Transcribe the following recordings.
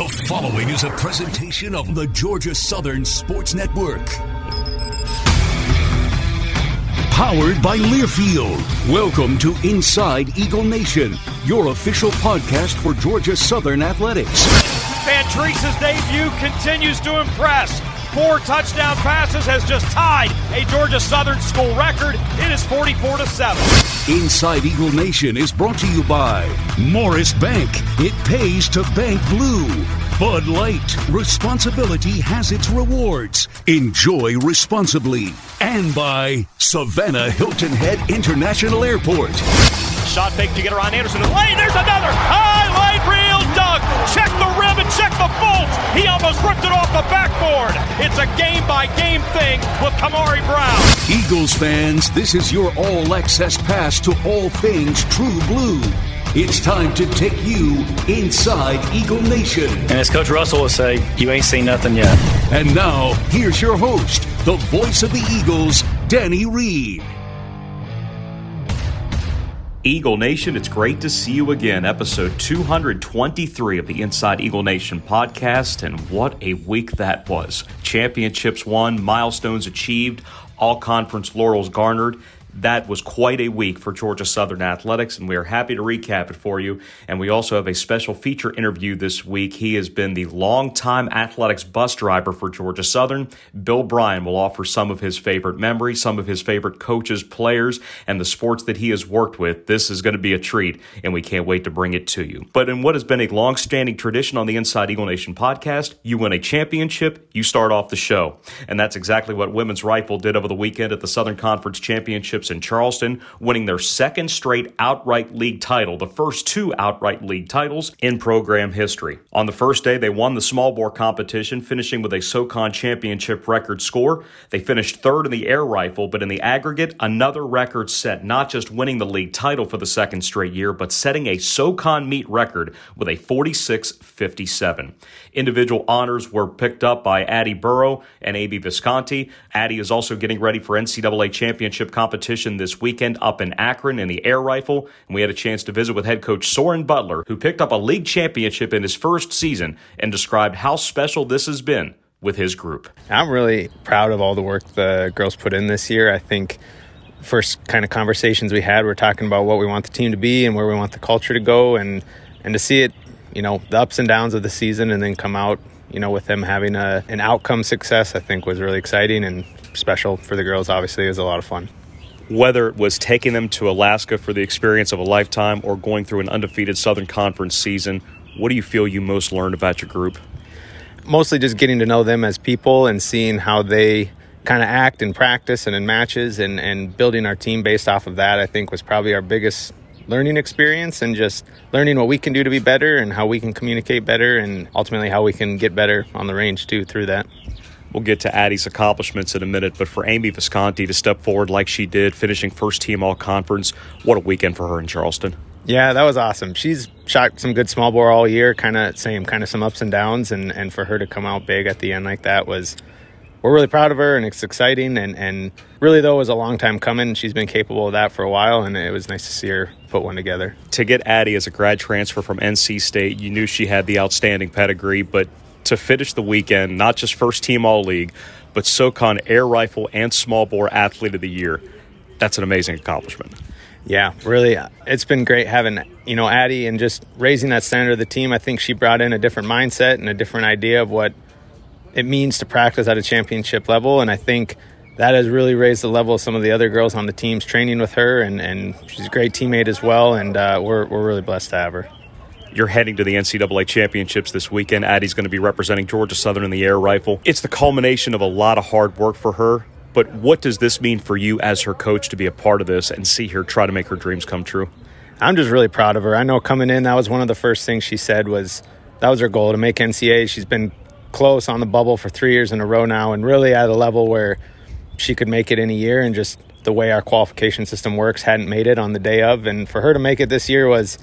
The following is a presentation of the Georgia Southern Sports Network. Powered by Learfield. Welcome to Inside Eagle Nation, your official podcast for Georgia Southern Athletics. Van debut continues to impress. Four touchdown passes has just tied a Georgia Southern school record. It is 44 to 7. Inside Eagle Nation is brought to you by Morris Bank. It pays to bank blue. Bud Light. Responsibility has its rewards. Enjoy responsibly. And by Savannah Hilton Head International Airport. Shot fake to get around Anderson. Lane, there's another. Highlight reel dunk. Check the rim check the bolts. He almost ripped it off the backboard. It's a game by game thing with Kamari Brown. Eagles fans, this is your all access pass to all things true blue. It's time to take you inside Eagle Nation. And as Coach Russell would say, you ain't seen nothing yet. And now, here's your host, the voice of the Eagles, Danny Reed. Eagle Nation, it's great to see you again. Episode 223 of the Inside Eagle Nation podcast. And what a week that was! Championships won, milestones achieved, all conference laurels garnered that was quite a week for Georgia Southern Athletics, and we are happy to recap it for you. And we also have a special feature interview this week. He has been the longtime athletics bus driver for Georgia Southern. Bill Bryan will offer some of his favorite memories, some of his favorite coaches, players, and the sports that he has worked with. This is going to be a treat, and we can't wait to bring it to you. But in what has been a long-standing tradition on the Inside Eagle Nation podcast, you win a championship, you start off the show. And that's exactly what women's rifle did over the weekend at the Southern Conference Championship In Charleston, winning their second straight outright league title, the first two outright league titles in program history. On the first day, they won the small bore competition, finishing with a SOCON championship record score. They finished third in the air rifle, but in the aggregate, another record set, not just winning the league title for the second straight year, but setting a SOCON meet record with a 46 57. Individual honors were picked up by Addie Burrow and A.B. Visconti. Addie is also getting ready for NCAA championship competition this weekend up in Akron in the air rifle. And we had a chance to visit with head coach Soren Butler, who picked up a league championship in his first season and described how special this has been with his group. I'm really proud of all the work the girls put in this year. I think first kind of conversations we had, we're talking about what we want the team to be and where we want the culture to go, and and to see it you know the ups and downs of the season and then come out you know with them having a, an outcome success i think was really exciting and special for the girls obviously it was a lot of fun. Whether it was taking them to alaska for the experience of a lifetime or going through an undefeated southern conference season what do you feel you most learned about your group? Mostly just getting to know them as people and seeing how they kind of act in practice and in matches and, and building our team based off of that i think was probably our biggest learning experience and just learning what we can do to be better and how we can communicate better and ultimately how we can get better on the range too through that. We'll get to Addie's accomplishments in a minute, but for Amy Visconti to step forward like she did, finishing first team all conference, what a weekend for her in Charleston. Yeah, that was awesome. She's shot some good small bore all year, kind of same, kind of some ups and downs, and, and for her to come out big at the end like that was we're really proud of her and it's exciting and, and really though was a long time coming she's been capable of that for a while and it was nice to see her put one together to get addie as a grad transfer from nc state you knew she had the outstanding pedigree but to finish the weekend not just first team all league but socon air rifle and small bore athlete of the year that's an amazing accomplishment yeah, really, it's been great having you know Addie and just raising that standard of the team. I think she brought in a different mindset and a different idea of what it means to practice at a championship level. And I think that has really raised the level of some of the other girls on the teams training with her. And, and she's a great teammate as well. And uh, we're, we're really blessed to have her. You're heading to the NCAA championships this weekend. Addie's going to be representing Georgia Southern in the air rifle. It's the culmination of a lot of hard work for her. But what does this mean for you as her coach to be a part of this and see her try to make her dreams come true? I'm just really proud of her. I know coming in, that was one of the first things she said was that was her goal to make NCAA. She's been close on the bubble for three years in a row now, and really at a level where she could make it in a year. And just the way our qualification system works, hadn't made it on the day of. And for her to make it this year was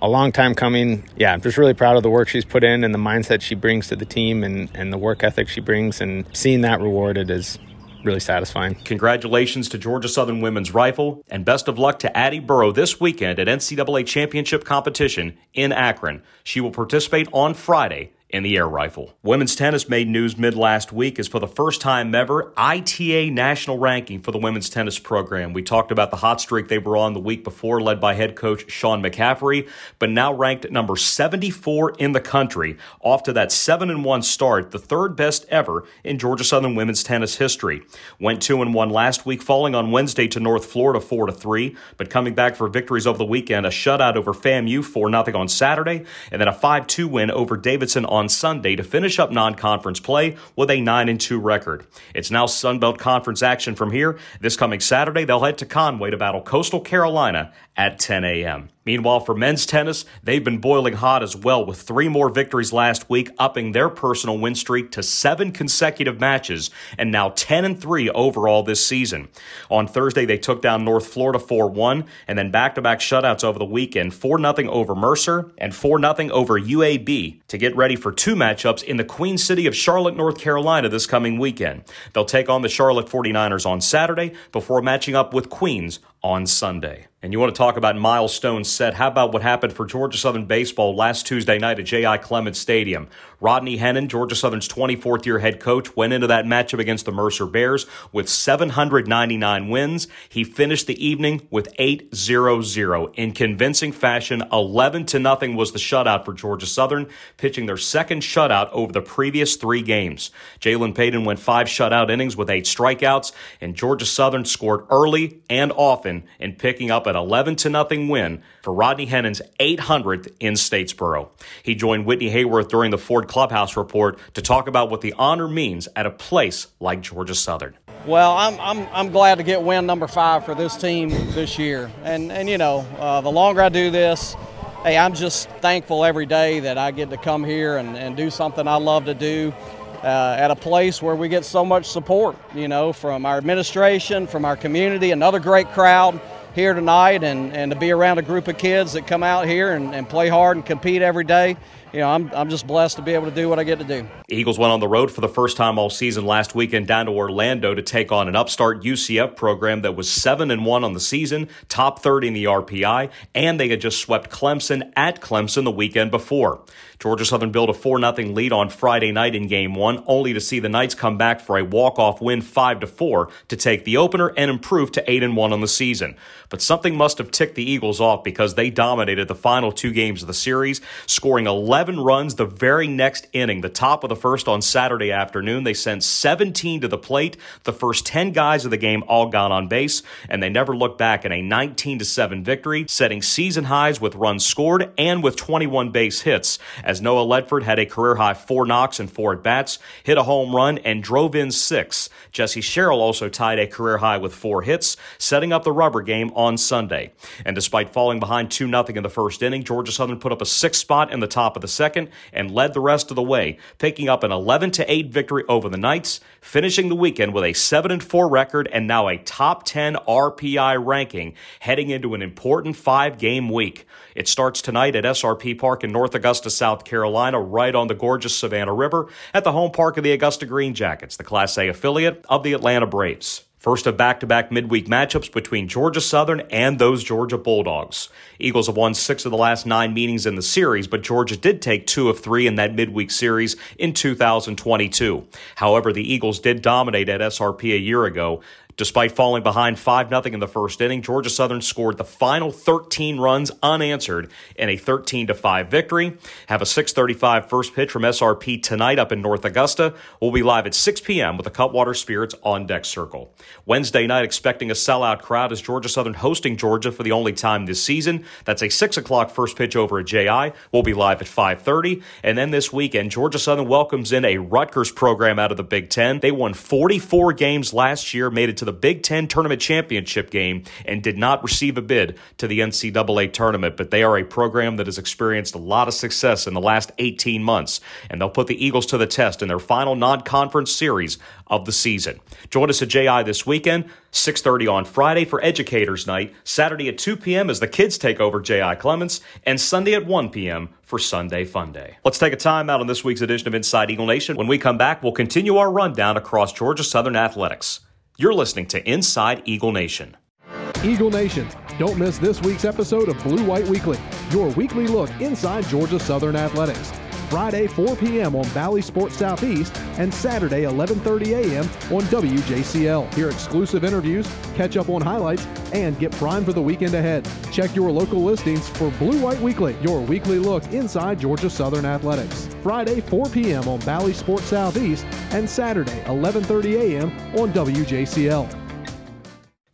a long time coming. Yeah, I'm just really proud of the work she's put in and the mindset she brings to the team and, and the work ethic she brings. And seeing that rewarded is really satisfying. Congratulations to Georgia Southern Women's Rifle, and best of luck to Addie Burrow this weekend at NCAA Championship competition in Akron. She will participate on Friday in the air rifle. Women's tennis made news mid last week as for the first time ever, ITA national ranking for the women's tennis program. We talked about the hot streak they were on the week before, led by head coach Sean McCaffrey, but now ranked number 74 in the country, off to that 7 and 1 start, the third best ever in Georgia Southern women's tennis history. Went 2 and 1 last week, falling on Wednesday to North Florida 4 to 3, but coming back for victories over the weekend, a shutout over FAMU 4 0 on Saturday, and then a 5 2 win over Davidson on Sunday to finish up non conference play with a 9 2 record. It's now Sunbelt Conference action from here. This coming Saturday, they'll head to Conway to battle Coastal Carolina at 10 a.m. Meanwhile, for men's tennis, they've been boiling hot as well with three more victories last week, upping their personal win streak to seven consecutive matches and now 10 and 3 overall this season. On Thursday, they took down North Florida 4 1 and then back to back shutouts over the weekend 4 0 over Mercer and 4 0 over UAB to get ready for two matchups in the Queen City of Charlotte, North Carolina this coming weekend. They'll take on the Charlotte 49ers on Saturday before matching up with Queens on Sunday. And you want to talk about milestones set? How about what happened for Georgia Southern baseball last Tuesday night at J.I. Clements Stadium? Rodney Hennon, Georgia Southern's 24th year head coach, went into that matchup against the Mercer Bears with 799 wins. He finished the evening with 8-0-0 in convincing fashion. 11 to nothing was the shutout for Georgia Southern, pitching their second shutout over the previous three games. Jalen Payton went five shutout innings with eight strikeouts, and Georgia Southern scored early and often in picking up an 11 to nothing win for Rodney Hennon's 800th in Statesboro. He joined Whitney Hayworth during the Ford Clubhouse report to talk about what the honor means at a place like Georgia Southern. Well, I'm, I'm, I'm glad to get win number five for this team this year. And, and you know, uh, the longer I do this, hey, I'm just thankful every day that I get to come here and, and do something I love to do. Uh, at a place where we get so much support, you know, from our administration, from our community, another great crowd here tonight and, and to be around a group of kids that come out here and, and play hard and compete every day you know, I'm, I'm just blessed to be able to do what I get to do. Eagles went on the road for the first time all season last weekend down to Orlando to take on an upstart UCF program that was 7 and 1 on the season, top 30 in the RPI, and they had just swept Clemson at Clemson the weekend before. Georgia Southern built a 4 0 lead on Friday night in game one, only to see the Knights come back for a walk off win 5 4 to take the opener and improve to 8 1 on the season. But something must have ticked the Eagles off because they dominated the final two games of the series, scoring 11 runs the very next inning, the top of the first on Saturday afternoon. They sent 17 to the plate. The first 10 guys of the game all got on base, and they never looked back in a 19 7 victory, setting season highs with runs scored and with 21 base hits as Noah Ledford had a career high four knocks and four at bats, hit a home run, and drove in six. Jesse Sherrill also tied a career high with four hits, setting up the rubber game on Sunday. And despite falling behind 2 0 in the first inning, Georgia Southern put up a six spot in the top of the second and led the rest of the way, picking up an 11 8 victory over the Knights, finishing the weekend with a 7 4 record and now a top 10 RPI ranking heading into an important five game week. It starts tonight at SRP Park in North Augusta, South Carolina, right on the gorgeous Savannah River at the home park of the Augusta Green Jackets, the Class A affiliate of the Atlanta Braves. First of back to back midweek matchups between Georgia Southern and those Georgia Bulldogs. Eagles have won six of the last nine meetings in the series, but Georgia did take two of three in that midweek series in 2022. However, the Eagles did dominate at SRP a year ago. Despite falling behind 5 0 in the first inning, Georgia Southern scored the final 13 runs unanswered in a 13 5 victory. Have a 6:35 first pitch from SRP tonight up in North Augusta. We'll be live at 6 p.m. with the Cutwater Spirits on deck circle. Wednesday night, expecting a sellout crowd as Georgia Southern hosting Georgia for the only time this season. That's a 6 o'clock first pitch over at JI. We'll be live at 5:30, and then this weekend, Georgia Southern welcomes in a Rutgers program out of the Big Ten. They won 44 games last year, made it to the Big Ten tournament championship game and did not receive a bid to the NCAA tournament. But they are a program that has experienced a lot of success in the last 18 months, and they'll put the Eagles to the test in their final non-conference series of the season. Join us at JI this weekend, 6:30 on Friday for Educators Night, Saturday at 2 p.m. as the kids take over JI Clements, and Sunday at 1 p.m. for Sunday Fun Day. Let's take a time out on this week's edition of Inside Eagle Nation. When we come back, we'll continue our rundown across Georgia Southern athletics. You're listening to Inside Eagle Nation. Eagle Nation, don't miss this week's episode of Blue White Weekly, your weekly look inside Georgia Southern athletics. Friday 4 p.m. on Bally Sports Southeast and Saturday 11:30 a.m. on WJCL. Hear exclusive interviews, catch up on highlights, and get primed for the weekend ahead. Check your local listings for Blue White Weekly, your weekly look inside Georgia Southern athletics. Friday 4 p.m. on Bally Sports Southeast and Saturday 11:30 a.m. on WJCL.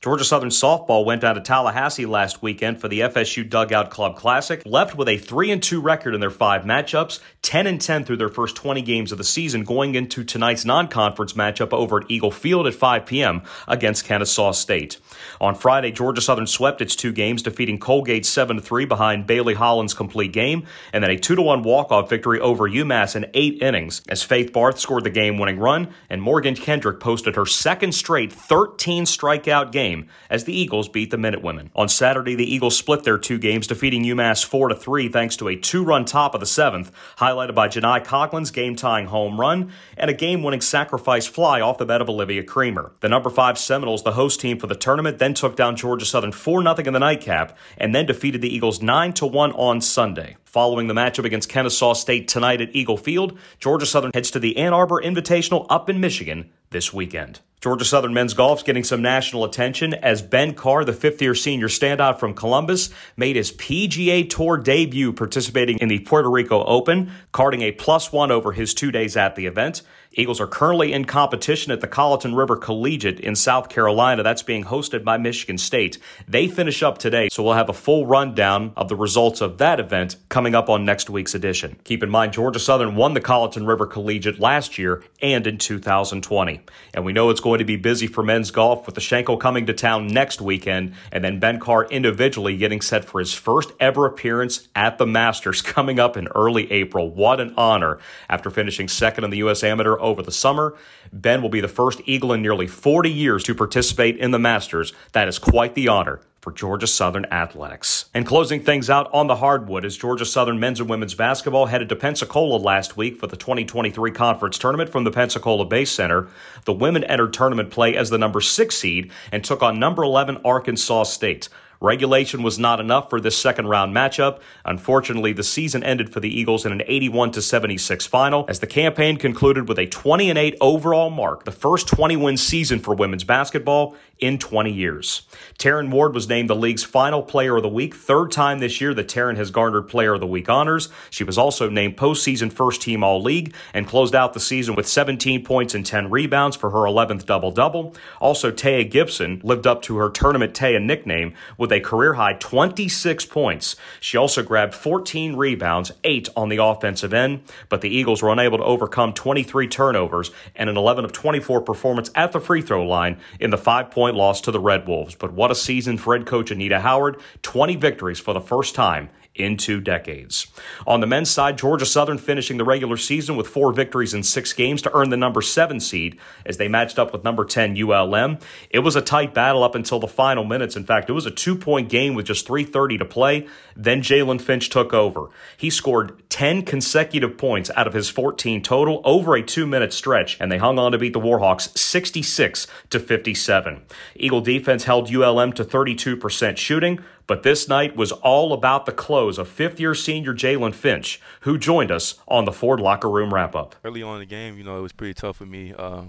Georgia Southern softball went down to Tallahassee last weekend for the FSU Dugout Club Classic, left with a 3 and 2 record in their 5 matchups, 10 and 10 through their first 20 games of the season going into tonight's non-conference matchup over at Eagle Field at 5 p.m. against Kennesaw State. On Friday, Georgia Southern swept its two games defeating Colgate 7-3 behind Bailey Holland's complete game and then a 2-1 walk-off victory over UMass in 8 innings as Faith Barth scored the game-winning run and Morgan Kendrick posted her second straight 13 strikeout game game as the Eagles beat the Minutewomen. On Saturday, the Eagles split their two games, defeating UMass 4 3 thanks to a two run top of the seventh, highlighted by Janai Coghlan's game tying home run and a game winning sacrifice fly off the bat of Olivia Creamer. The number five Seminoles, the host team for the tournament, then took down Georgia Southern 4 0 in the nightcap and then defeated the Eagles 9 1 on Sunday. Following the matchup against Kennesaw State tonight at Eagle Field, Georgia Southern heads to the Ann Arbor Invitational up in Michigan this weekend. Georgia Southern men's golf's getting some national attention as Ben Carr, the fifth year senior standout from Columbus, made his PGA Tour debut participating in the Puerto Rico Open, carding a plus one over his two days at the event. Eagles are currently in competition at the Colleton River Collegiate in South Carolina. That's being hosted by Michigan State. They finish up today, so we'll have a full rundown of the results of that event coming up on next week's edition. Keep in mind, Georgia Southern won the Colleton River Collegiate last year and in 2020. And we know it's going to be busy for men's golf with the Schenkel coming to town next weekend and then Ben Carr individually getting set for his first ever appearance at the Masters coming up in early April. What an honor after finishing second in the U.S. Amateur over the summer. Ben will be the first Eagle in nearly 40 years to participate in the Masters. That is quite the honor for Georgia Southern Athletics. And closing things out on the hardwood is Georgia Southern men's and women's basketball headed to Pensacola last week for the 2023 conference tournament from the Pensacola Bay Center. The women entered tournament play as the number six seed and took on number 11 Arkansas State. Regulation was not enough for this second round matchup. Unfortunately, the season ended for the Eagles in an 81 76 final as the campaign concluded with a 20 8 overall mark, the first 20 win season for women's basketball in 20 years. Taryn Ward was named the league's final player of the week, third time this year that Taryn has garnered player of the week honors. She was also named postseason first team all league and closed out the season with 17 points and 10 rebounds for her 11th double double. Also, Taya Gibson lived up to her tournament Taya nickname with a career high 26 points. She also grabbed 14 rebounds, 8 on the offensive end, but the Eagles were unable to overcome 23 turnovers and an 11 of 24 performance at the free throw line in the five point loss to the Red Wolves. But what a season for head coach Anita Howard 20 victories for the first time in two decades. On the men's side, Georgia Southern finishing the regular season with four victories in six games to earn the number seven seed as they matched up with number 10 ULM. It was a tight battle up until the final minutes. In fact, it was a two point game with just 3.30 to play. Then Jalen Finch took over. He scored 10 consecutive points out of his 14 total over a two minute stretch, and they hung on to beat the Warhawks 66 to 57. Eagle defense held ULM to 32% shooting, but this night was all about the close of fifth year senior Jalen Finch, who joined us on the Ford Locker Room wrap up. Early on in the game, you know, it was pretty tough for me. Uh,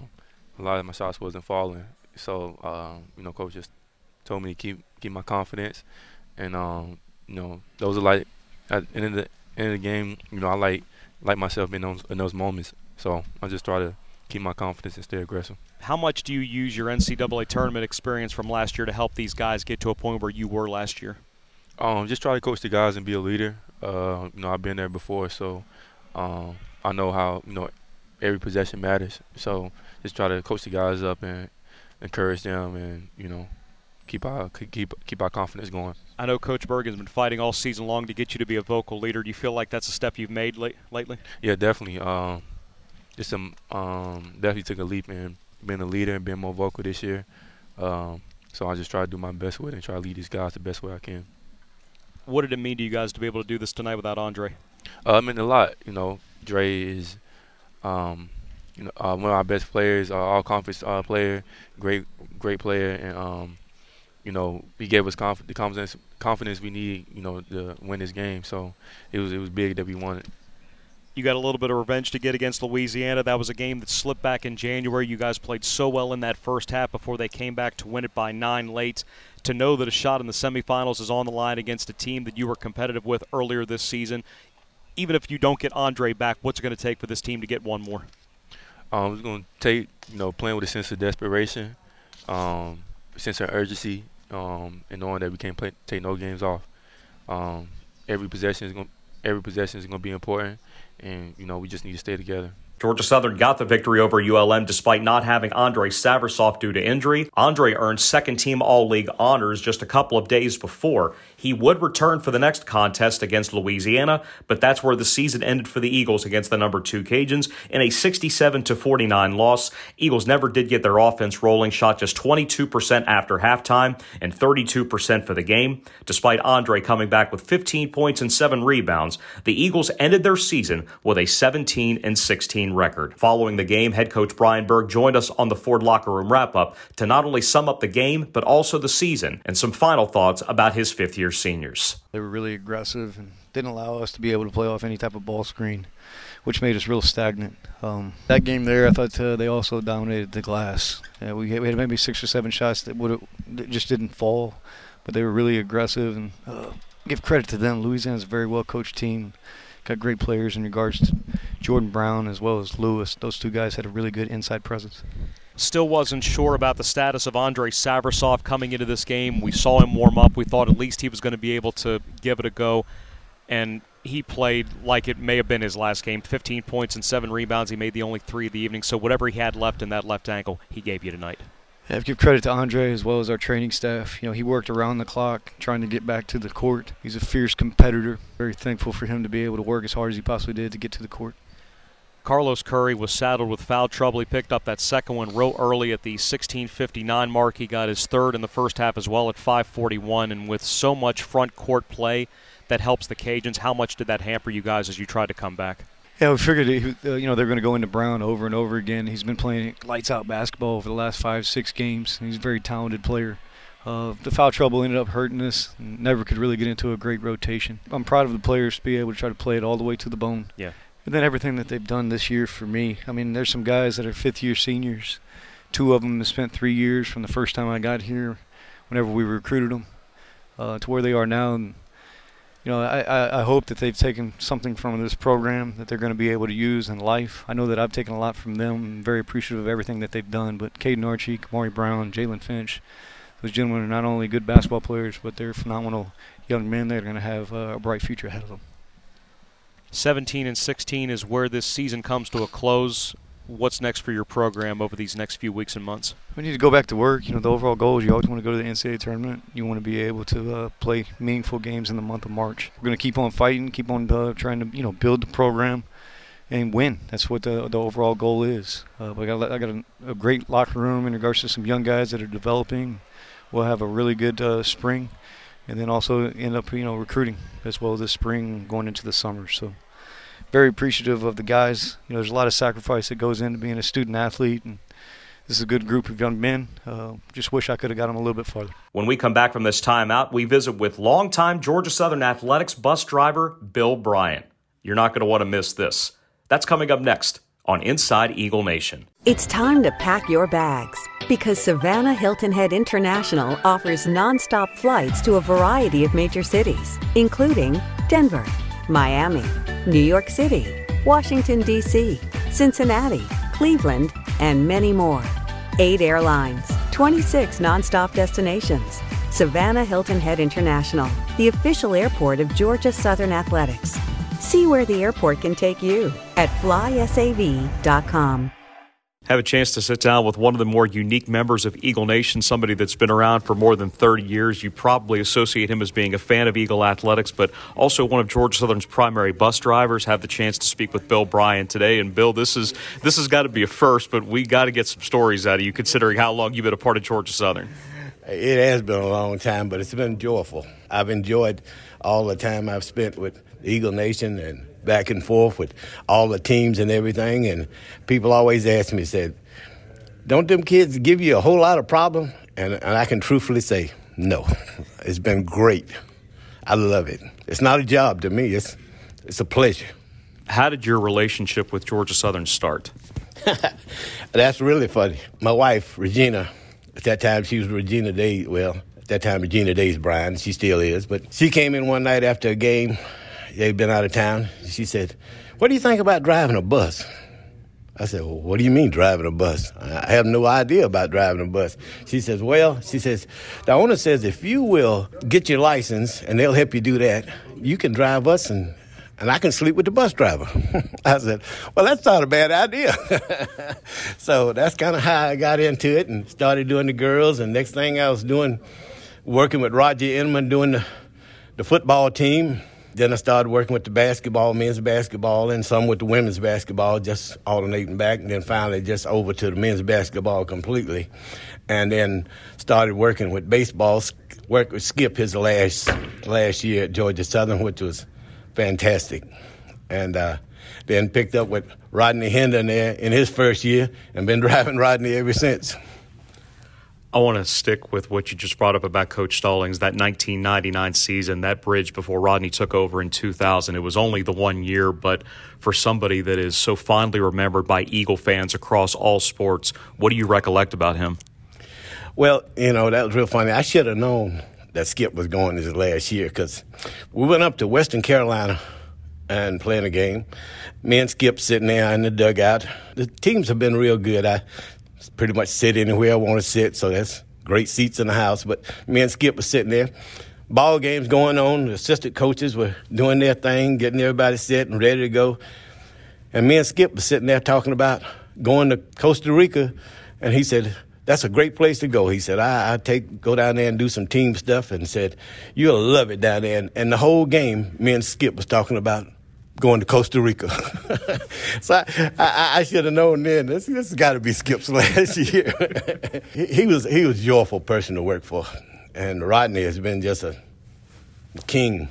a lot of my shots wasn't falling. So, uh, you know, coach just told me to keep keep my confidence. And, um, you know, those are like, at the end of the, end of the game, you know, I like like myself in those, in those moments. So I just try to keep my confidence and stay aggressive. How much do you use your NCAA tournament experience from last year to help these guys get to a point where you were last year? Um, just try to coach the guys and be a leader. Uh, you know, I've been there before, so um, I know how you know every possession matters. So just try to coach the guys up and encourage them, and you know, keep our keep keep our confidence going. I know Coach Burg has been fighting all season long to get you to be a vocal leader. Do you feel like that's a step you've made late, lately? Yeah, definitely. Um, just some um, definitely took a leap in being a leader and being more vocal this year. Um, so I just try to do my best with it and try to lead these guys the best way I can. What did it mean to you guys to be able to do this tonight without Andre? Uh, it meant a lot. You know, Dre is, um, you know, uh, one of our best players, uh, all conference uh, player, great, great player, and um, you know, he gave us conf- the confidence, confidence we need, you know, to win this game. So it was it was big that we won it You got a little bit of revenge to get against Louisiana. That was a game that slipped back in January. You guys played so well in that first half before they came back to win it by nine late. To know that a shot in the semifinals is on the line against a team that you were competitive with earlier this season, even if you don't get Andre back, what's it going to take for this team to get one more? Um, it's going to take, you know, playing with a sense of desperation, um, sense of urgency, um, and knowing that we can't play, take no games off. Um, every possession is going, every possession is going to be important, and you know we just need to stay together. Georgia Southern got the victory over ULM despite not having Andre Savrasov due to injury. Andre earned second team All League honors just a couple of days before. He would return for the next contest against Louisiana, but that's where the season ended for the Eagles against the number two Cajuns in a 67 to 49 loss. Eagles never did get their offense rolling, shot just 22% after halftime and 32% for the game. Despite Andre coming back with 15 points and seven rebounds, the Eagles ended their season with a 17 and 16 record. Following the game, head coach Brian Burg joined us on the Ford locker room wrap up to not only sum up the game, but also the season and some final thoughts about his fifth year seniors. They were really aggressive and didn't allow us to be able to play off any type of ball screen, which made us real stagnant. Um, that game there, I thought uh, they also dominated the glass. We, we, had maybe six or seven shots that would just didn't fall, but they were really aggressive and uh, give credit to them. Louisiana's a very well coached team got great players in regards to Jordan Brown as well as Lewis. Those two guys had a really good inside presence. Still wasn't sure about the status of Andre Savrasov coming into this game. We saw him warm up. We thought at least he was going to be able to give it a go. And he played like it may have been his last game 15 points and seven rebounds. He made the only three of the evening. So whatever he had left in that left ankle, he gave you tonight. I give credit to Andre as well as our training staff. You know, he worked around the clock trying to get back to the court. He's a fierce competitor. Very thankful for him to be able to work as hard as he possibly did to get to the court. Carlos Curry was saddled with foul trouble. He picked up that second one real early at the 16:59 mark. He got his third in the first half as well at 5:41, and with so much front court play that helps the Cajuns, how much did that hamper you guys as you tried to come back? Yeah, we figured uh, you know they're going to go into Brown over and over again. He's been playing lights out basketball over the last five, six games. He's a very talented player. Uh, the foul trouble ended up hurting us. Never could really get into a great rotation. I'm proud of the players to be able to try to play it all the way to the bone. Yeah. And then everything that they've done this year for me. I mean, there's some guys that are fifth-year seniors. Two of them have spent three years from the first time I got here, whenever we recruited them, uh, to where they are now. And you know, I, I hope that they've taken something from this program that they're going to be able to use in life. I know that I've taken a lot from them. I'm very appreciative of everything that they've done. But Caden Archie, Kamari Brown, Jalen Finch, those gentlemen are not only good basketball players, but they're phenomenal young men that are going to have uh, a bright future ahead of them. 17 and 16 is where this season comes to a close what's next for your program over these next few weeks and months? We need to go back to work. You know, the overall goal is you always want to go to the NCAA tournament. You want to be able to uh, play meaningful games in the month of March. We're going to keep on fighting, keep on uh, trying to you know build the program and win. That's what the, the overall goal is. Uh, I got I got a, a, great locker room in regards to some young guys that are developing. We'll have a really good uh, spring, and then also end up you know recruiting as well this spring going into the summer. So very appreciative of the guys. You know, there's a lot of sacrifice that goes into being a student athlete, and this is a good group of young men. Uh, just wish I could have got them a little bit farther. When we come back from this timeout, we visit with longtime Georgia Southern athletics bus driver Bill Bryant. You're not going to want to miss this. That's coming up next on Inside Eagle Nation. It's time to pack your bags because Savannah Hilton Head International offers nonstop flights to a variety of major cities, including Denver Miami, New York City, Washington, D.C., Cincinnati, Cleveland, and many more. Eight airlines, 26 nonstop destinations. Savannah Hilton Head International, the official airport of Georgia Southern Athletics. See where the airport can take you at flysav.com have a chance to sit down with one of the more unique members of Eagle Nation, somebody that's been around for more than 30 years. You probably associate him as being a fan of Eagle athletics, but also one of Georgia Southern's primary bus drivers. Have the chance to speak with Bill Bryan today. And Bill, this is this has got to be a first, but we got to get some stories out of you, considering how long you've been a part of Georgia Southern. It has been a long time, but it's been joyful. I've enjoyed all the time I've spent with Eagle Nation and back and forth with all the teams and everything. And people always ask me, said, don't them kids give you a whole lot of problem? And, and I can truthfully say, no. It's been great. I love it. It's not a job to me. It's, it's a pleasure. How did your relationship with Georgia Southern start? That's really funny. My wife, Regina, at that time she was Regina Day. Well, at that time Regina Days Bryan. She still is. But she came in one night after a game. They'd been out of town. She said, "What do you think about driving a bus?" I said, well, what do you mean driving a bus? I have no idea about driving a bus. She says, well, she says, the owner says if you will get your license and they'll help you do that, you can drive us and and I can sleep with the bus driver. I said, well, that's not a bad idea. so that's kind of how I got into it and started doing the girls. And next thing I was doing, working with Roger Inman doing the, the football team. Then I started working with the basketball, men's basketball, and some with the women's basketball, just alternating back. And then finally, just over to the men's basketball completely. And then started working with baseball. Worked with Skip his last last year at Georgia Southern, which was fantastic. And uh, then picked up with Rodney Hennon there in his first year, and been driving Rodney ever since. I want to stick with what you just brought up about Coach Stallings, that 1999 season, that bridge before Rodney took over in 2000. It was only the one year, but for somebody that is so fondly remembered by Eagle fans across all sports, what do you recollect about him? Well, you know, that was real funny. I should have known that Skip was going this last year because we went up to Western Carolina and playing a game. Me and Skip sitting there in the dugout. The teams have been real good. I pretty much sit anywhere I want to sit, so that's great seats in the house. But me and Skip were sitting there. Ball games going on. The assistant coaches were doing their thing, getting everybody set and ready to go. And me and Skip were sitting there talking about going to Costa Rica. And he said, that's a great place to go. He said, I, I take go down there and do some team stuff, and said, you'll love it down there. And, and the whole game, me and Skip was talking about going to Costa Rica. so I, I, I should have known then. This, this has got to be Skip's last year. he, he, was he was a joyful person to work for, and Rodney has been just a king.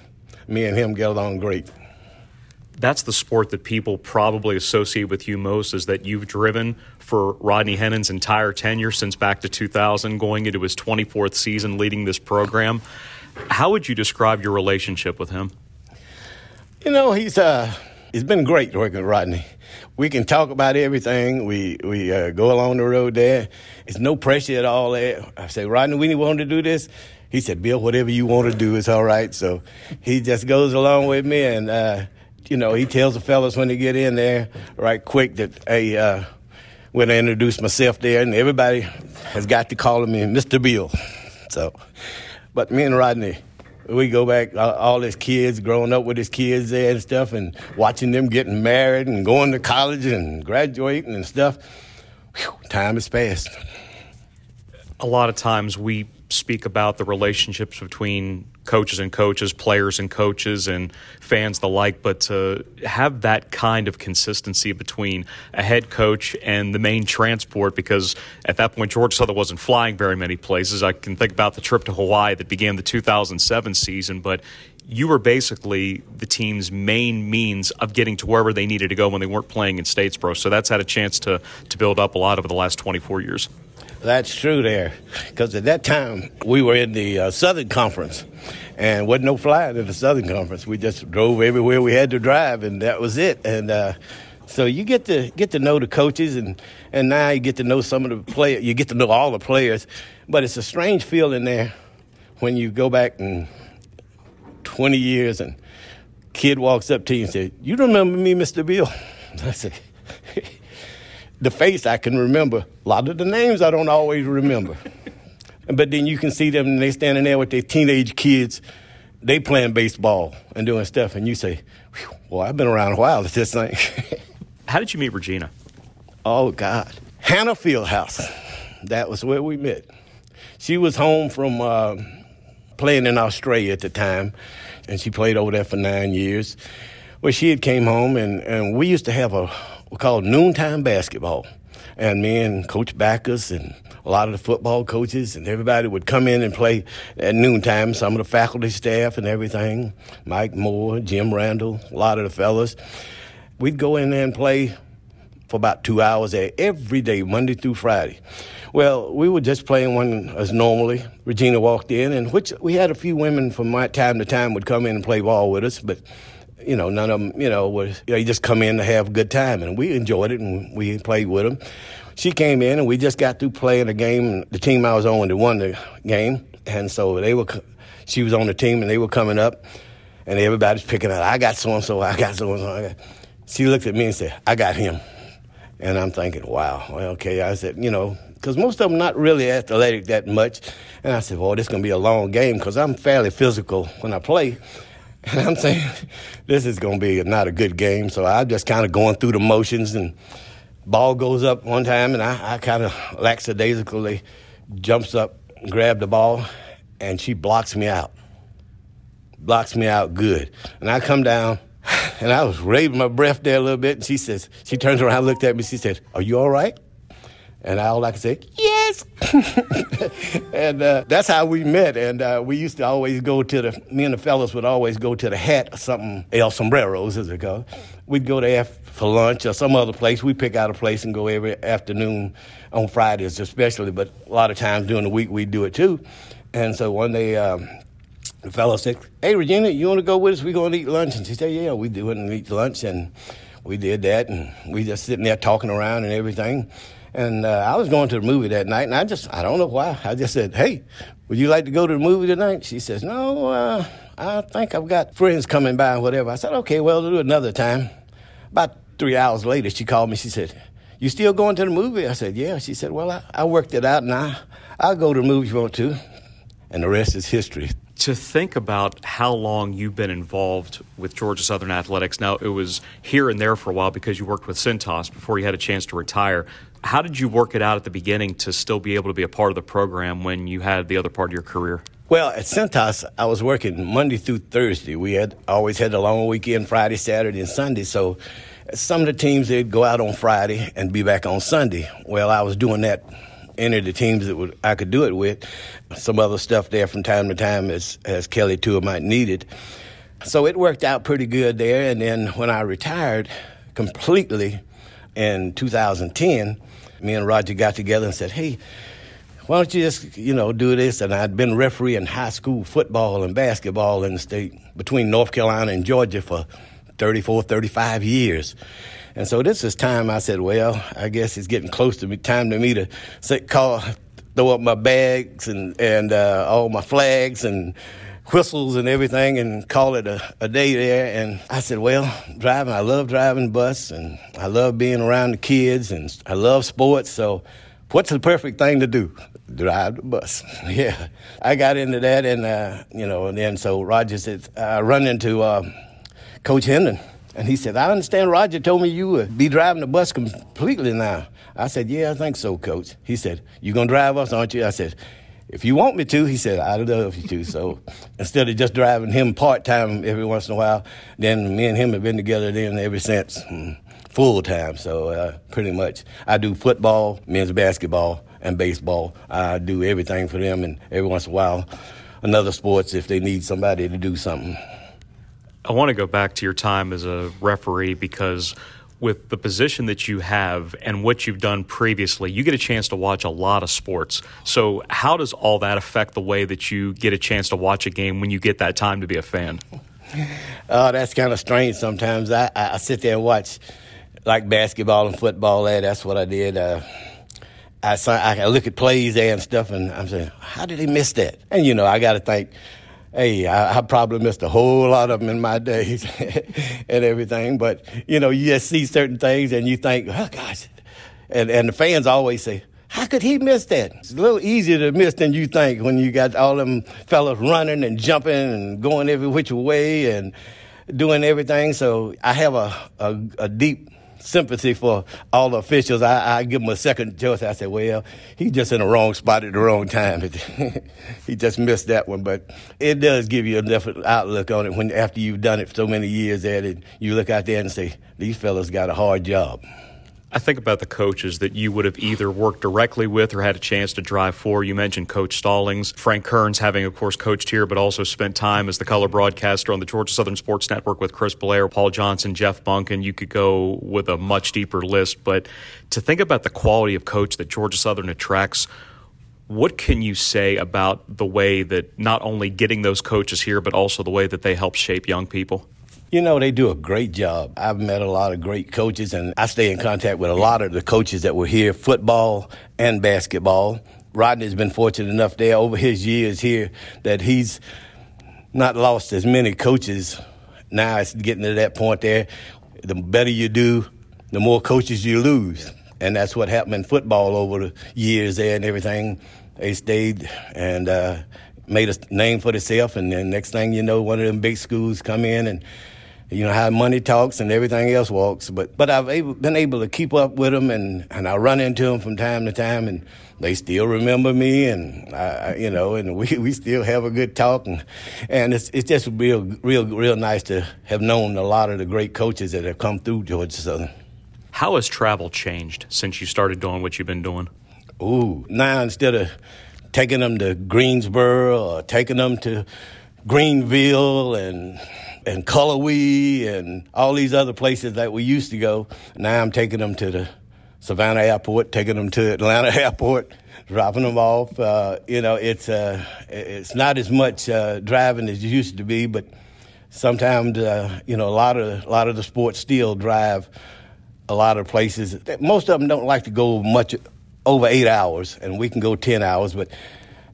Me and him get along great. That's the sport that people probably associate with you most is that you've driven for Rodney Hennon's entire tenure since back to 2000, going into his 24th season leading this program. How would you describe your relationship with him? You know, he's uh, it's been great working with Rodney. We can talk about everything. We we uh, go along the road there. It's no pressure at all there. I say, Rodney, we need want to do this. He said, Bill, whatever you want to do is all right. So he just goes along with me, and uh, you know, he tells the fellas when they get in there right quick that hey, uh, when I introduce myself there, and everybody has got to call me Mr. Bill. So, but me and Rodney we go back all his kids growing up with his kids there and stuff and watching them getting married and going to college and graduating and stuff Whew, time has passed. A lot of times we speak about the relationships between coaches and coaches, players and coaches, and fans the like, but to have that kind of consistency between a head coach and the main transport, because at that point Georgia Southern wasn't flying very many places. I can think about the trip to Hawaii that began the 2007 season, but you were basically the team's main means of getting to wherever they needed to go when they weren't playing in Statesboro. So that's had a chance to to build up a lot over the last 24 years. That's true there, because at that time we were in the uh, Southern Conference, and wasn't no flying in the Southern Conference. We just drove everywhere we had to drive, and that was it. And uh, so you get to get to know the coaches, and and now you get to know some of the players. You get to know all the players, but it's a strange feeling there when you go back and 20 years and kid walks up to you and says, "You remember me, Mr. Bill?" I said the face I can remember. A lot of the names I don't always remember. but then you can see them and they standing there with their teenage kids. They playing baseball and doing stuff, and you say, "Well, I've been around a while at this thing." How did you meet Regina? Oh God, Hanner Fieldhouse. That was where we met. She was home from uh, playing in Australia at the time, and she played over there for nine years. Well, she had came home, and, and we used to have a we called noontime basketball. And me and Coach Backus and a lot of the football coaches and everybody would come in and play at noontime. Some of the faculty staff and everything, Mike Moore, Jim Randall, a lot of the fellas. We'd go in there and play for about two hours there every day, Monday through Friday. Well, we were just playing one as normally. Regina walked in, and which we had a few women from my time to time would come in and play ball with us, but you know, none of them, you know, was you know, you just come in to have a good time, and we enjoyed it, and we played with them. She came in, and we just got through playing a game. The team I was on, that won the game, and so they were. She was on the team, and they were coming up, and everybody's picking out. I got so and so. I got so and so. She looked at me and said, "I got him," and I'm thinking, "Wow, well, okay." I said, you know, because most of them not really athletic that much, and I said, "Well, this is gonna be a long game because I'm fairly physical when I play." And I'm saying, this is going to be not a good game. So I'm just kind of going through the motions, and ball goes up one time, and I, I kind of lackadaisically jumps up, grab the ball, and she blocks me out. Blocks me out good. And I come down, and I was raising my breath there a little bit, and she says, she turns around, looked at me, she said, Are you all right? And I all I could say, and uh, that's how we met. And uh, we used to always go to the, me and the fellas would always go to the hat or something, El Sombreros, as it called. We'd go there for lunch or some other place. We pick out a place and go every afternoon on Fridays, especially, but a lot of times during the week we'd do it too. And so one day, um, the fellow said, Hey, Regina, you want to go with us? We're going to eat lunch. And she said, Yeah, we do it and eat lunch. And we did that. And we just sitting there talking around and everything. And uh, I was going to the movie that night, and I just, I don't know why. I just said, hey, would you like to go to the movie tonight? She says, no, uh, I think I've got friends coming by and whatever. I said, okay, well, we'll do it another time. About three hours later, she called me. She said, you still going to the movie? I said, yeah. She said, well, I, I worked it out, and I, I'll go to the movie if you want to. And the rest is history to think about how long you've been involved with Georgia Southern Athletics. Now, it was here and there for a while because you worked with Cintas before you had a chance to retire. How did you work it out at the beginning to still be able to be a part of the program when you had the other part of your career? Well, at Cintas, I was working Monday through Thursday. We had always had a long weekend, Friday, Saturday, and Sunday. So some of the teams they'd go out on Friday and be back on Sunday. Well, I was doing that. Of the teams that would, I could do it with. Some other stuff there from time to time as as Kelly Tua might need it. So it worked out pretty good there. And then when I retired completely in 2010 me and Roger got together and said, hey, why don't you just, you know, do this? And I'd been referee in high school football and basketball in the state between North Carolina and Georgia for 34, 35 years. And so this is time I said, well, I guess it's getting close to me, time to me to call, throw up my bags and, and uh, all my flags and whistles and everything and call it a, a day there. And I said, well, driving, I love driving bus and I love being around the kids and I love sports. So what's the perfect thing to do? Drive the bus. yeah. I got into that and, uh, you know, and then so Roger said, I run into uh, Coach Hennon. And he said, I understand Roger told me you would be driving the bus completely now. I said, Yeah, I think so, coach. He said, You're gonna drive us, aren't you? I said, if you want me to, he said, I'd love you to. So instead of just driving him part time every once in a while, then me and him have been together then ever since hmm, full time. So uh, pretty much, I do football, men's basketball, and baseball. I do everything for them, and every once in a while, another sports if they need somebody to do something. I want to go back to your time as a referee because with the position that you have and what you've done previously, you get a chance to watch a lot of sports. So, how does all that affect the way that you get a chance to watch a game when you get that time to be a fan? Oh, that's kind of strange sometimes. I, I sit there and watch like basketball and football. There, that's what I did. Uh, I, I look at plays there and stuff, and I'm saying, how did he miss that? And you know, I got to think hey, I, I, probably missed a whole lot of them in my days and everything. But you know, you just see certain things and you think, oh gosh, and and the fans always say. How could he miss that? It's a little easier to miss than you think when you got all them fellas running and jumping and going every which way and doing everything. So I have a, a, a deep sympathy for all the officials. I, I give them a second choice. I said, well, he's just in the wrong spot at the wrong time. he just missed that one. But it does give you a different outlook on it when after you've done it for so many years at it, you look out there and say, these fellas got a hard job. I think about the coaches that you would have either worked directly with or had a chance to drive for. You mentioned Coach Stallings, Frank Kerns, having, of course, coached here, but also spent time as the color broadcaster on the Georgia Southern Sports Network with Chris Blair, Paul Johnson, Jeff Bunk, and you could go with a much deeper list. But to think about the quality of coach that Georgia Southern attracts, what can you say about the way that not only getting those coaches here, but also the way that they help shape young people? You know, they do a great job. I've met a lot of great coaches, and I stay in contact with a lot of the coaches that were here, football and basketball. Rodney's been fortunate enough there over his years here that he's not lost as many coaches. Now it's getting to that point there. The better you do, the more coaches you lose. And that's what happened in football over the years there and everything. They stayed and uh, made a name for themselves. And then next thing you know, one of them big schools come in and you know how money talks and everything else walks. But but I've able, been able to keep up with them, and and I run into them from time to time, and they still remember me, and I, you know, and we, we still have a good talk, and and it's it's just real real real nice to have known a lot of the great coaches that have come through Georgia Southern. How has travel changed since you started doing what you've been doing? Ooh, now instead of taking them to Greensboro or taking them to Greenville and and Cullowhee and all these other places that we used to go. Now I'm taking them to the Savannah Airport, taking them to Atlanta Airport, dropping them off. Uh, you know, it's uh, it's not as much uh, driving as it used to be, but sometimes uh, you know a lot of a lot of the sports still drive a lot of places. Most of them don't like to go much over eight hours, and we can go ten hours, but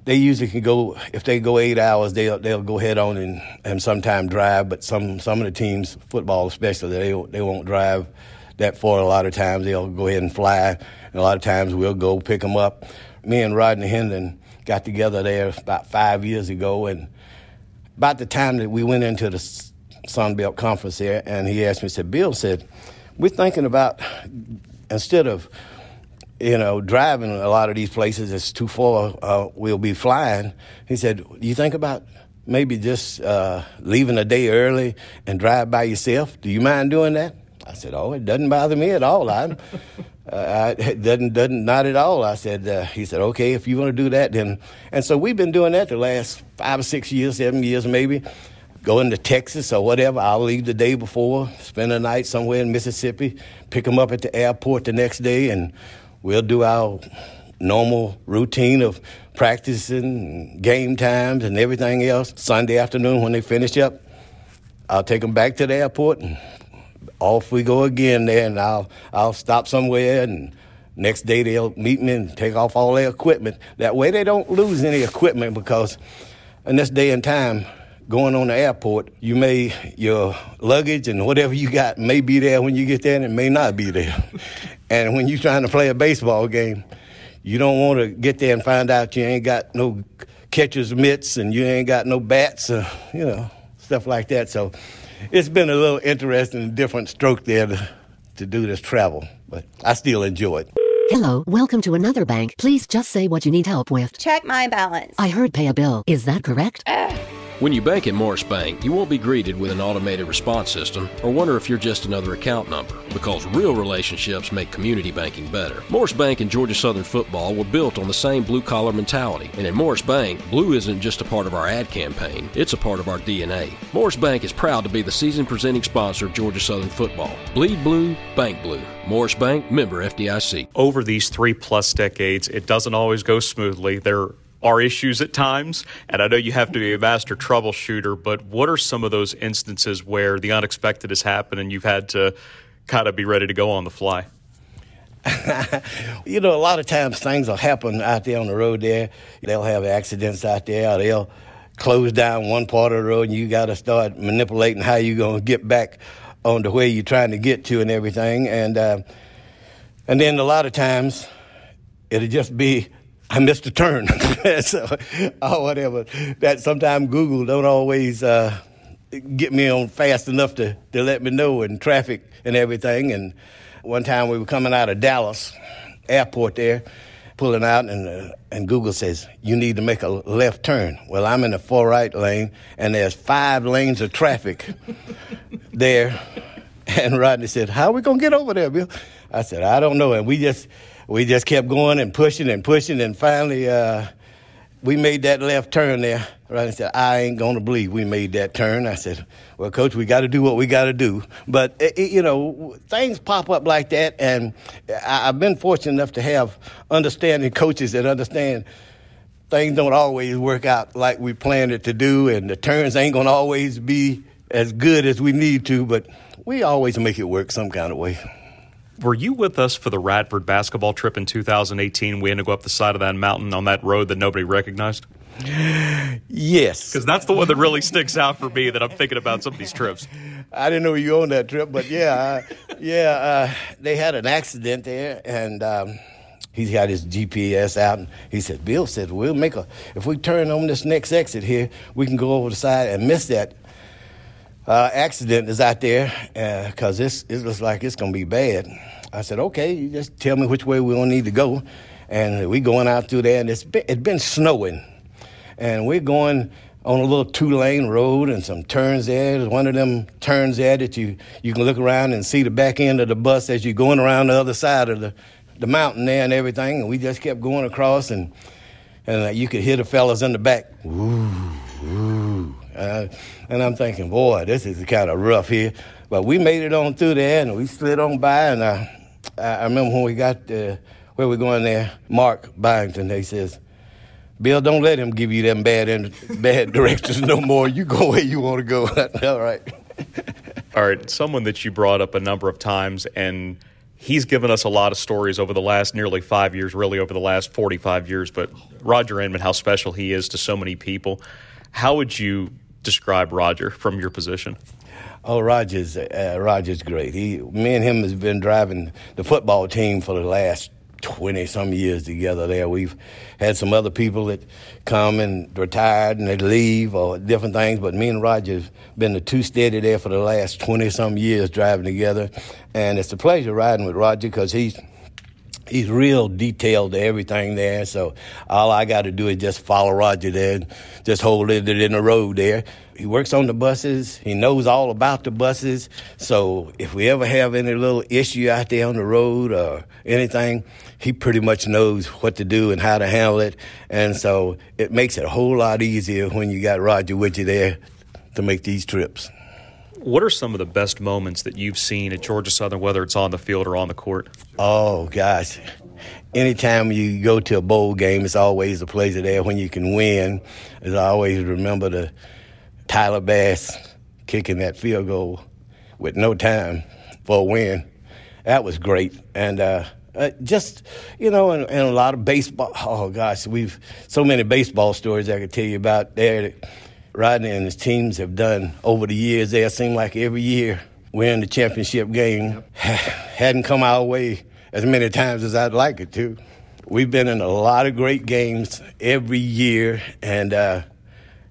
they usually can go if they go eight hours they'll they'll go head on and and sometime drive but some some of the teams football especially they they won't drive that far. A lot of times they'll go ahead and fly and a lot of times we'll go pick them up. Me and Rodney Hennon got together there about five years ago and about the time that we went into the Sun Belt Conference there and he asked me said Bill said we're thinking about instead of you know, driving a lot of these places it's too far, uh, we'll be flying. He said, you think about maybe just uh, leaving a day early and drive by yourself? Do you mind doing that? I said, Oh, it doesn't bother me at all. I'm, uh, it doesn't, doesn't, not at all. I said, uh, He said, Okay, if you want to do that, then. And so we've been doing that the last five or six years, seven years maybe. Going to Texas or whatever, I'll leave the day before, spend a night somewhere in Mississippi, pick them up at the airport the next day, and we'll do our normal routine of practicing, game times, and everything else. Sunday afternoon, when they finish up, I'll take them back to the airport, and off we go again there. And I'll I'll stop somewhere, and next day they'll meet me and take off all their equipment. That way they don't lose any equipment because in this day and time, going on the airport, you may your luggage and whatever you got may be there when you get there, and it may not be there. And when you're trying to play a baseball game, you don't want to get there and find out you ain't got no catcher's mitts and you ain't got no bats, or, you know, stuff like that. So it's been a little interesting and different stroke there to, to do this travel, but I still enjoy it. Hello, welcome to another bank. Please just say what you need help with. Check my balance. I heard pay a bill. Is that correct? Ugh. When you bank at Morris Bank, you won't be greeted with an automated response system or wonder if you're just another account number, because real relationships make community banking better. Morris Bank and Georgia Southern football were built on the same blue collar mentality, and at Morris Bank, blue isn't just a part of our ad campaign, it's a part of our DNA. Morris Bank is proud to be the season presenting sponsor of Georgia Southern football. Bleed blue, bank blue. Morris Bank, member FDIC. Over these three plus decades, it doesn't always go smoothly. There are issues at times, and I know you have to be a master troubleshooter, but what are some of those instances where the unexpected has happened and you've had to kind of be ready to go on the fly? you know, a lot of times things will happen out there on the road there. They'll have accidents out there, they'll close down one part of the road, and you got to start manipulating how you're going to get back on the way you're trying to get to and everything. And, uh, and then a lot of times, it'll just be I missed a turn. so, or whatever. That sometimes Google don't always uh, get me on fast enough to, to let me know and traffic and everything. And one time we were coming out of Dallas airport there, pulling out, and uh, and Google says you need to make a left turn. Well, I'm in the far right lane, and there's five lanes of traffic there. And Rodney said, "How are we gonna get over there, Bill?" I said, "I don't know." And we just we just kept going and pushing and pushing, and finally uh, we made that left turn there. Right, I said, "I ain't gonna believe we made that turn." I said, "Well, coach, we got to do what we got to do." But it, you know, things pop up like that, and I've been fortunate enough to have understanding coaches that understand things don't always work out like we planned it to do, and the turns ain't gonna always be as good as we need to, but we always make it work some kind of way. Were you with us for the Radford basketball trip in 2018? We had to go up the side of that mountain on that road that nobody recognized. Yes, because that's the one that really sticks out for me. That I'm thinking about some of these trips. I didn't know you on that trip, but yeah, uh, yeah, uh, they had an accident there, and um, he's got his GPS out, and he said, "Bill said we'll make a if we turn on this next exit here, we can go over the side and miss that." Uh, accident is out there because uh, it looks like it's gonna be bad. I said, okay, you just tell me which way we gonna need to go, and we going out through there, and it's been, it's been snowing, and we're going on a little two lane road and some turns there. There's one of them turns there that you, you can look around and see the back end of the bus as you're going around the other side of the, the mountain there and everything. And we just kept going across and and uh, you could hear the fellas in the back. Uh, and I'm thinking, boy, this is kind of rough here. But we made it on through there and we slid on by. And uh, I remember when we got uh, where we're going there, Mark Byington, he says, Bill, don't let him give you them bad in, bad directions no more. You go where you want to go. All right. All right. Someone that you brought up a number of times, and he's given us a lot of stories over the last nearly five years, really over the last 45 years. But Roger Inman, how special he is to so many people. How would you describe Roger from your position? Oh, Roger's uh, Roger's great. He, me and him has been driving the football team for the last 20 some years together there. We've had some other people that come and retired and they leave or different things, but me and Roger's been the two steady there for the last 20 some years driving together. And it's a pleasure riding with Roger because he's he's real detailed to everything there. So all I got to do is just follow Roger there, and just hold it in the road there. He works on the buses. He knows all about the buses. So if we ever have any little issue out there on the road or anything, he pretty much knows what to do and how to handle it. And so it makes it a whole lot easier when you got Roger with you there to make these trips. What are some of the best moments that you've seen at Georgia Southern, whether it's on the field or on the court? Oh, gosh. Anytime you go to a bowl game, it's always a pleasure there when you can win. As I always remember the Tyler Bass kicking that field goal with no time for a win. That was great. And uh, uh, just, you know, and, and, a lot of baseball. Oh, gosh, we've so many baseball stories I could tell you about there. Rodney and his teams have done over the years. They seem like every year we're in the championship game. Hadn't come our way as many times as I'd like it to. We've been in a lot of great games every year, and uh,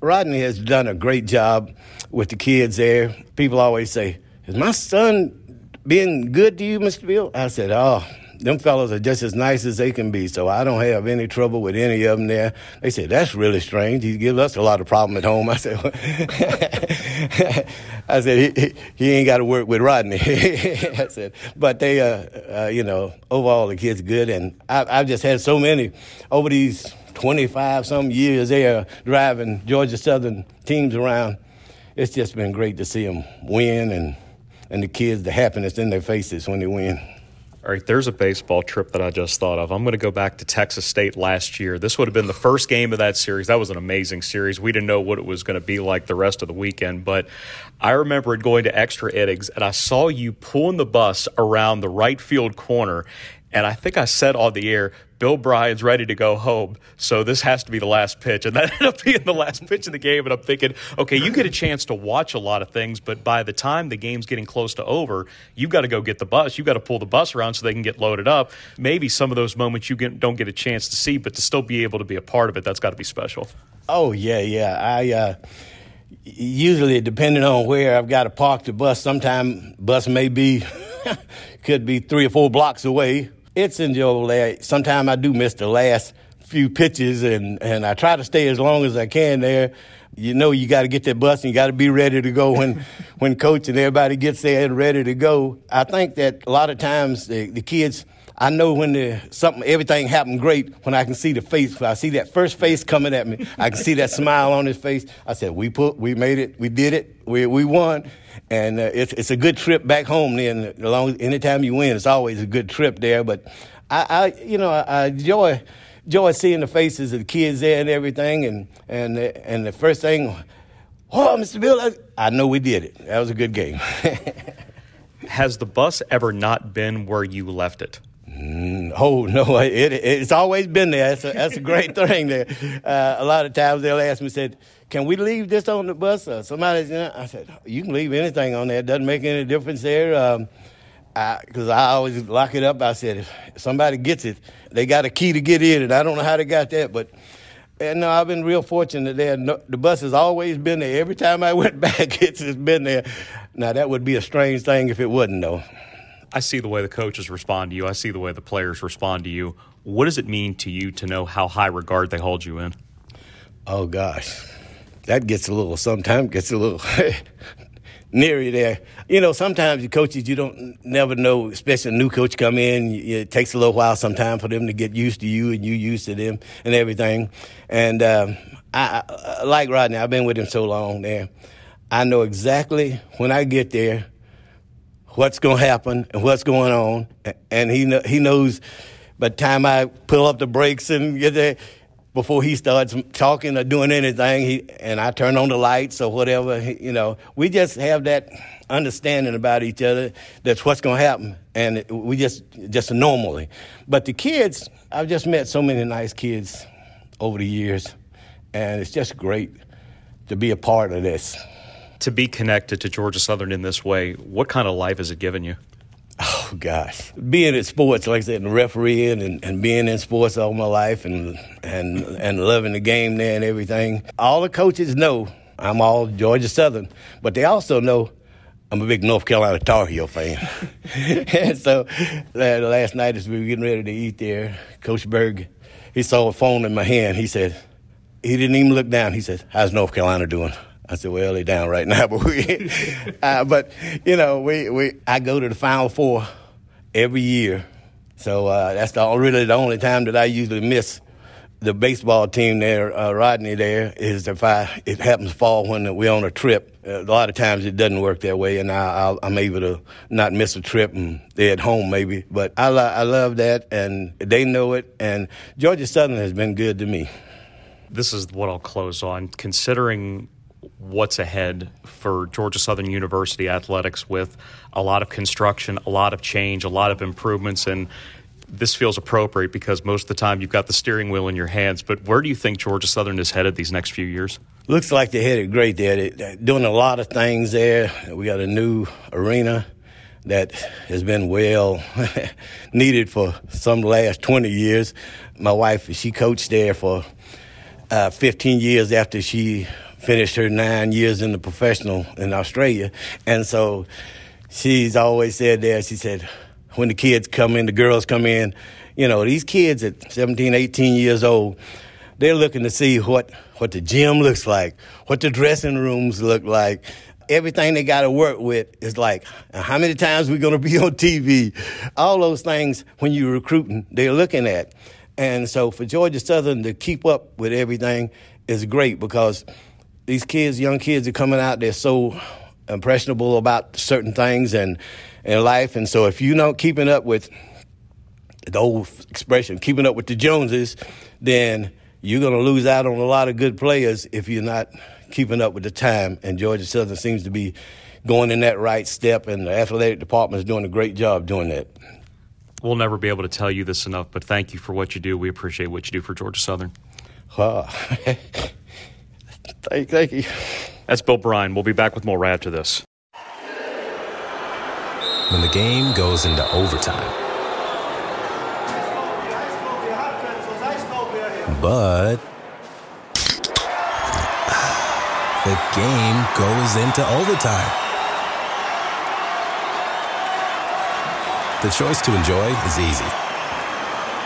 Rodney has done a great job with the kids there. People always say, Is my son being good to you, Mr. Bill? I said, Oh, them fellows are just as nice as they can be, so I don't have any trouble with any of them there. They said, that's really strange. He gives us a lot of problem at home. I said, I said, he, he ain't got to work with Rodney. I said, but they, uh, uh, you know, overall the kid's good, and I, I've just had so many over these 25 some years there driving Georgia Southern teams around. It's just been great to see them win and, and the kids, the happiness in their faces when they win. All right, there's a baseball trip that I just thought of. I'm going to go back to Texas State last year. This would have been the first game of that series. That was an amazing series. We didn't know what it was going to be like the rest of the weekend, but I remember it going to extra innings, and I saw you pulling the bus around the right field corner, and I think I said on the air, Bill Bryan's ready to go home, so this has to be the last pitch. And that ended up being the last pitch of the game. And I'm thinking, okay, you get a chance to watch a lot of things, but by the time the game's getting close to over, you've got to go get the bus. You've got to pull the bus around so they can get loaded up. Maybe some of those moments you get, don't get a chance to see, but to still be able to be a part of it, that's got to be special. Oh, yeah, yeah. I, uh, usually depending on where I've got to park the bus, sometimes bus may be, could be three or four blocks away it's in enjoyable there. Sometimes I do miss the last few pitches, and, and I try to stay as long as I can there. You know, you got to get that bus and you got to be ready to go when, when coach and everybody gets there and ready to go. I think that a lot of times the, the kids, I know when the, something, everything happened great when I can see the face. When I see that first face coming at me, I can see that smile on his face. I said, "We put, we made it, we did it, we we won." and uh, it's it's a good trip back home. Then, long anytime you win, it's always a good trip there. But I, I you know, I, enjoy enjoy seeing the faces of the kids there and everything. And and and the first thing, Oh, Mr. Bill, I know we did it. That was a good game. Has the bus ever not been where you left it? Mm, oh no, it, it's always been there. That's a, that's a great thing. There, uh, a lot of times they'll ask me, "said Can we leave this on the bus?" Or somebody, you know, I said, "You can leave anything on there. It doesn't make any difference there." Um, because I, I, always lock it up. I said, if somebody gets it, they got a key to get in, and I don't know how they got that, but. And no, I've been real fortunate there. No, the bus has always been there. Every time I went back, it's, it's been there. Now, that would be a strange thing if it wasn't, though. I see the way the coaches respond to you. I see the way the players respond to you. What does it mean to you to know how high regard they hold you in? Oh, gosh. That gets a little, sometimes gets a little near you there. You know, sometimes the coaches you don't never know, especially a new coach come in. It takes a little while sometimes for them to get used to you and you used to them and everything. And um, I, I like Rodney. I've been with him so long there. I know exactly when I get there what's going to happen and what's going on, and he know, he knows. By the time I pull up the brakes and get there, before he starts talking or doing anything, he and I turn on the lights or whatever. You know, we just have that understanding about each other. That's what's going to happen, and we just just normally. But the kids, I've just met so many nice kids over the years, and it's just great to be a part of this. To be connected to Georgia Southern in this way, what kind of life has it given you? Oh gosh, being in sports, like I said, and refereeing and, and being in sports all my life, and and and loving the game there and everything. All the coaches know I'm all Georgia Southern, but they also know I'm a big North Carolina Tar Heel fan. and so last night as we were getting ready to eat there, Coach Burg, he saw a phone in my hand. He said, he didn't even look down. He said, "How's North Carolina doing?" I said, well, they're down right now, but we, uh, but you know, we, we, I go to the Final Four every year, so uh, that's the really the only time that I usually miss the baseball team there, uh, Rodney. There is if I it happens fall when we're on a trip. A lot of times it doesn't work that way, and I, am able to not miss a trip and they're at home maybe. But I, lo- I love that, and they know it. And Georgia Southern has been good to me. This is what I'll close on. Considering what's ahead for Georgia Southern University athletics with a lot of construction, a lot of change, a lot of improvements, and this feels appropriate because most of the time you've got the steering wheel in your hands. But where do you think Georgia Southern is headed these next few years? Looks like they're headed great there. They're doing a lot of things there. We got a new arena that has been well needed for some last 20 years. My wife, she coached there for uh, 15 years after she finished her nine years in the professional in Australia. And so she's always said there, she said, when the kids come in, the girls come in, you know, these kids at 17, 18 years old, they're looking to see what, what the gym looks like, what the dressing rooms look like. Everything they got to work with is like, how many times we going to be on TV? All those things when you're recruiting, they're looking at. And so for Georgia Southern to keep up with everything is great because – these kids, young kids, are coming out. They're so impressionable about certain things and in life, and so if you're not keeping up with the old expression, keeping up with the Joneses, then you're going to lose out on a lot of good players if you're not keeping up with the time. And Georgia Southern seems to be going in that right step, and the athletic department is doing a great job doing that. We'll never be able to tell you this enough, but thank you for what you do. We appreciate what you do for Georgia Southern. Uh, Thank, thank you. That's Bill Bryan. We'll be back with more after this. When the game goes into overtime. But the game goes into overtime. The choice to enjoy is easy.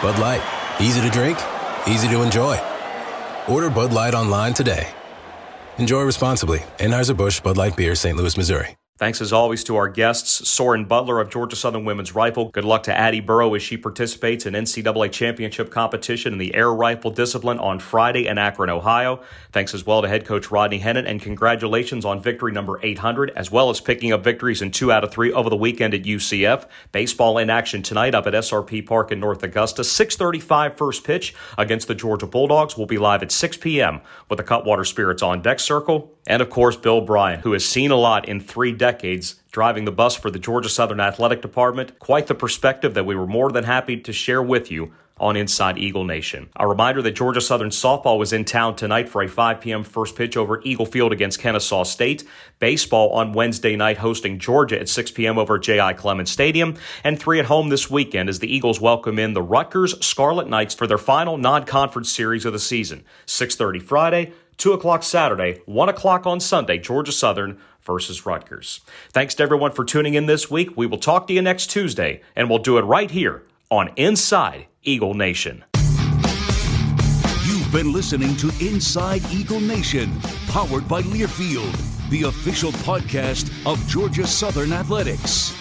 Bud Light, easy to drink, easy to enjoy. Order Bud Light online today. Enjoy responsibly. Anheuser-Busch Bud Light Beer, St. Louis, Missouri. Thanks as always to our guests, Soren Butler of Georgia Southern Women's Rifle. Good luck to Addie Burrow as she participates in NCAA championship competition in the air rifle discipline on Friday in Akron, Ohio. Thanks as well to head coach Rodney Hennon, and congratulations on victory number 800, as well as picking up victories in two out of three over the weekend at UCF. Baseball in action tonight up at SRP Park in North Augusta. 6:35 first pitch against the Georgia Bulldogs. will be live at 6 p.m. with the Cutwater Spirits on deck circle, and of course Bill Bryan, who has seen a lot in three decades decades driving the bus for the Georgia Southern Athletic Department. Quite the perspective that we were more than happy to share with you on Inside Eagle Nation. A reminder that Georgia Southern softball was in town tonight for a 5 p.m. first pitch over Eagle Field against Kennesaw State. Baseball on Wednesday night hosting Georgia at 6 p.m. over J.I. Clements Stadium. And three at home this weekend as the Eagles welcome in the Rutgers Scarlet Knights for their final non-conference series of the season. 6.30 Friday, 2 o'clock Saturday, 1 o'clock on Sunday, Georgia Southern versus Rutgers. Thanks to everyone for tuning in this week. We will talk to you next Tuesday, and we'll do it right here on Inside Eagle Nation. You've been listening to Inside Eagle Nation, powered by Learfield, the official podcast of Georgia Southern Athletics.